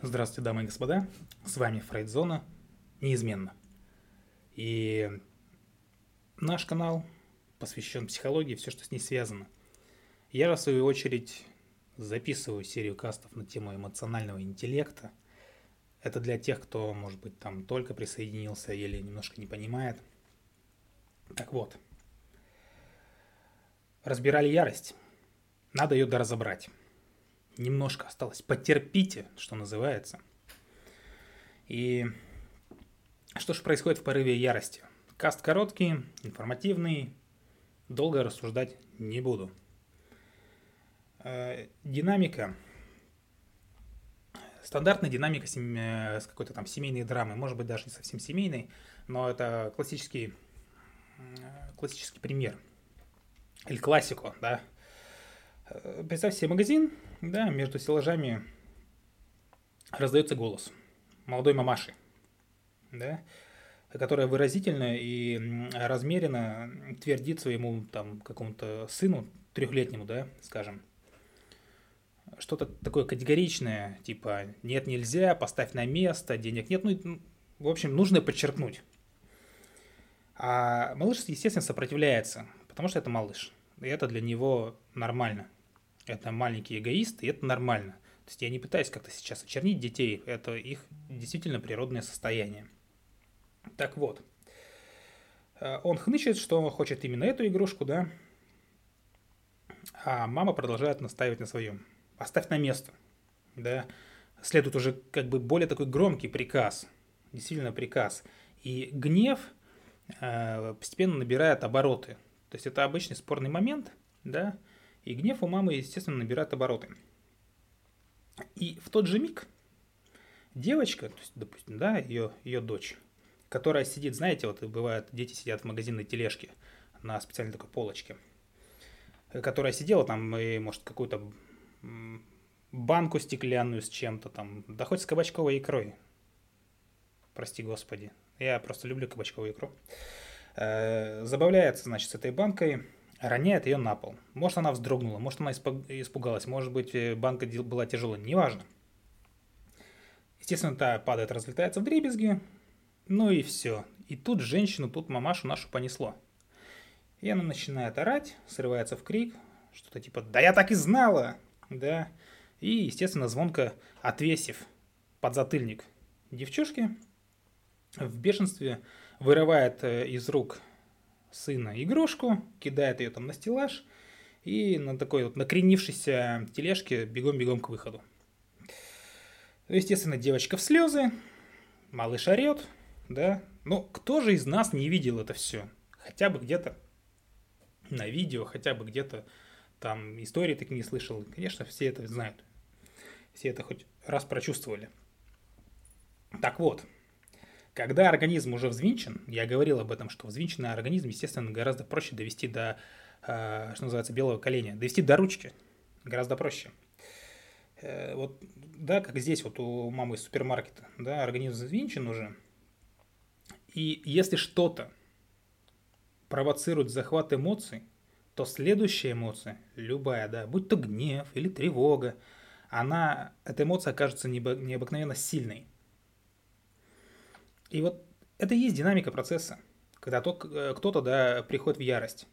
Здравствуйте, дамы и господа. С вами Фрейдзона. Неизменно. И наш канал посвящен психологии, все, что с ней связано. Я, в свою очередь, записываю серию кастов на тему эмоционального интеллекта. Это для тех, кто, может быть, там только присоединился или немножко не понимает. Так вот. Разбирали ярость. Надо ее доразобрать немножко осталось. Потерпите, что называется. И что же происходит в порыве ярости? Каст короткий, информативный, долго рассуждать не буду. Э, динамика. Стандартная динамика с какой-то там семейной драмы, может быть даже не совсем семейной, но это классический, классический пример. Или классику, да. Э, представь себе магазин, да, между стеллажами раздается голос молодой мамаши, да, которая выразительно и размеренно твердит своему там какому-то сыну трехлетнему, да, скажем, что-то такое категоричное, типа нет, нельзя, поставь на место, денег нет, ну, в общем, нужно подчеркнуть. А малыш, естественно, сопротивляется, потому что это малыш, и это для него нормально – это маленький эгоист, и это нормально. То есть я не пытаюсь как-то сейчас очернить детей, это их действительно природное состояние. Так вот, э, он хнычет, что он хочет именно эту игрушку, да, а мама продолжает настаивать на своем. Оставь на место, да. Следует уже как бы более такой громкий приказ, действительно приказ. И гнев э, постепенно набирает обороты. То есть это обычный спорный момент, да, и гнев у мамы, естественно, набирает обороты. И в тот же миг девочка, то есть, допустим, да, ее, ее дочь, которая сидит, знаете, вот бывает, дети сидят в магазинной тележке на специальной такой полочке, которая сидела там и, может, какую-то банку стеклянную с чем-то там, да хоть с кабачковой икрой. Прости господи. Я просто люблю кабачковую икру. Э, забавляется, значит, с этой банкой, роняет ее на пол. Может, она вздрогнула, может, она испугалась, может быть, э, банка была тяжелая, неважно. Естественно, та падает, разлетается в дребезги, ну и все. И тут женщину, тут мамашу нашу понесло. И она начинает орать, срывается в крик, что-то типа «Да я так и знала!» Да. И, естественно, звонко отвесив подзатыльник девчушки, в бешенстве вырывает э, из рук сына игрушку, кидает ее там на стеллаж и на такой вот накренившейся тележке бегом-бегом к выходу. Естественно, девочка в слезы, малыш орет, да. Но кто же из нас не видел это все? Хотя бы где-то на видео, хотя бы где-то там истории такие не слышал. Конечно, все это знают. Все это хоть раз прочувствовали. Так вот, когда организм уже взвинчен, я говорил об этом, что взвинченный организм, естественно, гораздо проще довести до, э, что называется, белого коленя, довести до ручки гораздо проще. Э, вот, да, как здесь вот у мамы из супермаркета, да, организм взвинчен уже, и если что-то провоцирует захват эмоций, то следующая эмоция, любая, да, будь то гнев или тревога, она, эта эмоция окажется необыкновенно сильной – и вот это и есть динамика процесса, когда э, кто-то да, приходит в ярость.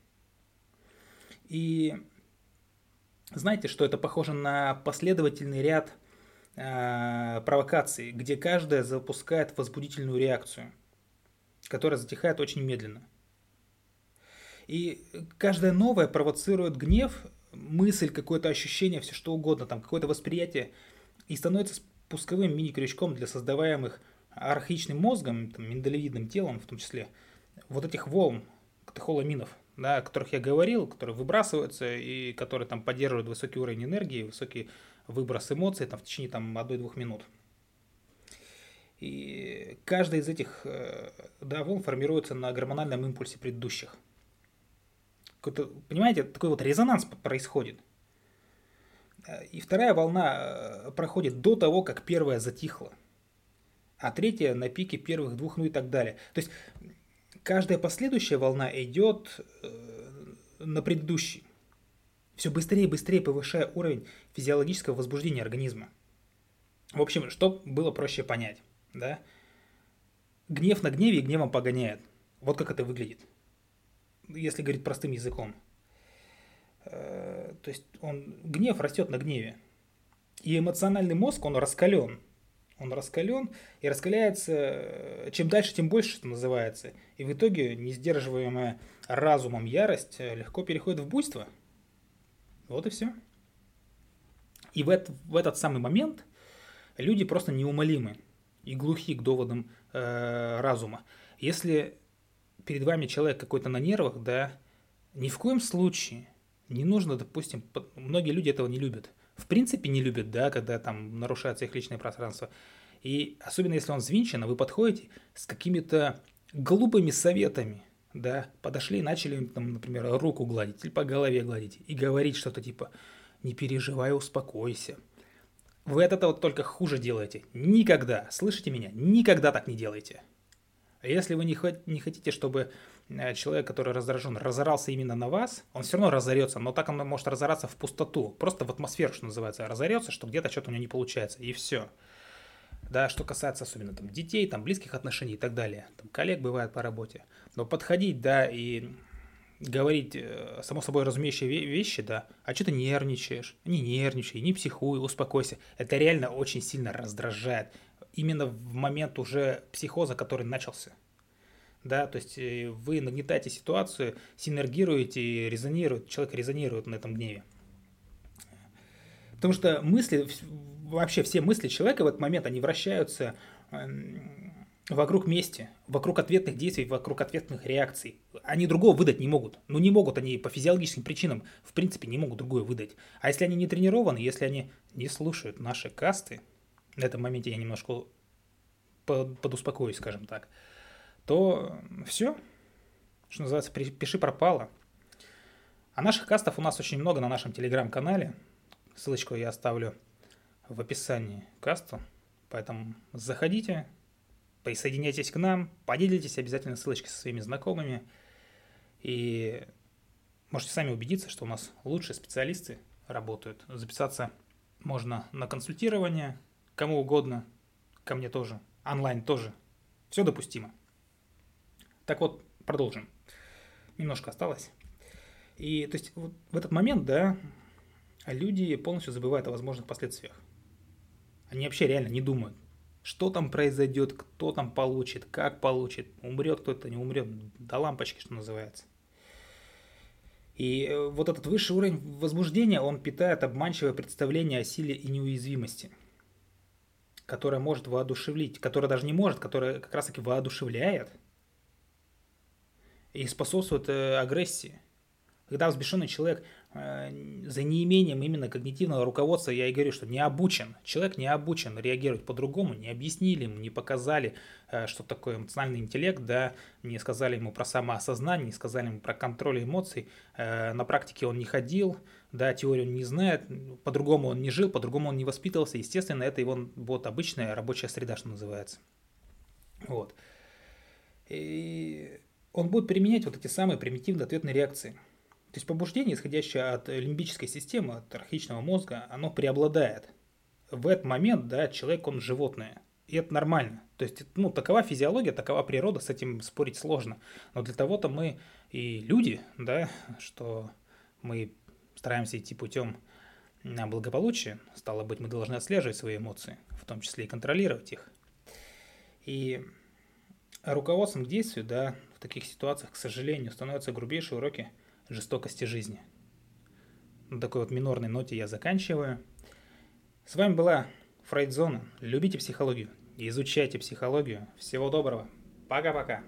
И знаете, что это похоже на последовательный ряд э, провокаций, где каждая запускает возбудительную реакцию, которая затихает очень медленно. И каждая новая провоцирует гнев, мысль, какое-то ощущение, все что угодно, там какое-то восприятие, и становится спусковым мини-крючком для создаваемых архаичным мозгом, там, миндалевидным телом в том числе, вот этих волн, катехоламинов, да, о которых я говорил, которые выбрасываются и которые там поддерживают высокий уровень энергии, высокий выброс эмоций там, в течение там, 1-2 минут. И каждая из этих э, да, волн формируется на гормональном импульсе предыдущих. Понимаете, такой вот резонанс происходит. И вторая волна э, проходит до того, как первая затихла а третья на пике первых двух, ну и так далее. То есть каждая последующая волна идет э, на предыдущий. Все быстрее и быстрее повышая уровень физиологического возбуждения организма. В общем, что было проще понять, да? Гнев на гневе и гневом погоняет. Вот как это выглядит. Если говорить простым языком. Э, то есть он, гнев растет на гневе. И эмоциональный мозг, он раскален. Он раскален и раскаляется, э, чем дальше, тем больше, что называется. И в итоге несдерживаемая разумом ярость э, легко переходит в буйство. Вот и все. И в, это, в этот самый момент люди просто неумолимы и глухи к доводам э, разума. Если перед вами человек какой-то на нервах, да, ни в коем случае не нужно, допустим, многие люди этого не любят. В принципе не любят, да, когда там нарушается их личное пространство. И особенно если он взвинчен, а вы подходите с какими-то глупыми советами, да, подошли и начали, там, например, руку гладить или по голове гладить и говорить что-то типа «не переживай, успокойся». Вы от этого только хуже делаете. Никогда, слышите меня, никогда так не делайте. А если вы не, хотите, чтобы человек, который раздражен, разорался именно на вас, он все равно разорется, но так он может разораться в пустоту, просто в атмосферу, что называется, разорется, что где-то что-то у него не получается, и все. Да, что касается особенно там детей, там близких отношений и так далее, там коллег бывает по работе. Но подходить, да, и говорить э, само собой разумеющие вещи, да, а что ты нервничаешь? Не нервничай, не психуй, успокойся. Это реально очень сильно раздражает именно в момент уже психоза, который начался. Да, то есть э, вы нагнетаете ситуацию, синергируете, резонирует, человек резонирует на этом гневе. Потому что мысли, вообще все мысли человека в этот момент, они вращаются эм, вокруг мести, вокруг ответных действий, вокруг ответных реакций. Они другого выдать не могут. Ну не могут они по физиологическим причинам, в принципе, не могут другое выдать. А если они не тренированы, если они не слушают наши касты, на этом моменте я немножко подуспокоюсь, скажем так, то все, что называется, пиши пропало. А наших кастов у нас очень много на нашем телеграм-канале. Ссылочку я оставлю в описании касту. Поэтому заходите, присоединяйтесь к нам, поделитесь обязательно ссылочкой со своими знакомыми. И можете сами убедиться, что у нас лучшие специалисты работают. Записаться можно на консультирование, кому угодно, ко мне тоже, онлайн тоже. Все допустимо. Так вот, продолжим. Немножко осталось. И то есть вот в этот момент, да, люди полностью забывают о возможных последствиях. Они вообще реально не думают, что там произойдет, кто там получит, как получит, умрет кто-то, не умрет, до лампочки, что называется. И э, вот этот высший уровень возбуждения, он питает обманчивое представление о силе и неуязвимости – которая может воодушевить, которая даже не может, которая как раз-таки воодушевляет и способствует э, агрессии. Когда взбешенный человек э, за неимением именно когнитивного руководства, я и говорю, что не обучен, человек не обучен реагировать по-другому, не объяснили ему, не показали, э, что такое эмоциональный интеллект, да, не сказали ему про самоосознание, не сказали ему про контроль эмоций, на практике он не ходил, да, теорию он не знает, по-другому он не жил, по-другому он не воспитывался, естественно, это его вот обычная рабочая среда, что называется. Вот. И он будет применять вот эти самые примитивные ответные реакции. То есть побуждение, исходящее от лимбической системы, от архаичного мозга, оно преобладает. В этот момент, да, человек, он животное. И это нормально. То есть, ну, такова физиология, такова природа, с этим спорить сложно. Но для того-то мы и люди, да, что мы стараемся идти путем благополучия, стало быть, мы должны отслеживать свои эмоции, в том числе и контролировать их. И руководством к действию, да, таких ситуациях, к сожалению, становятся грубейшие уроки жестокости жизни. На такой вот минорной ноте я заканчиваю. С вами была Фрейдзона. Любите психологию, изучайте психологию. Всего доброго. Пока-пока.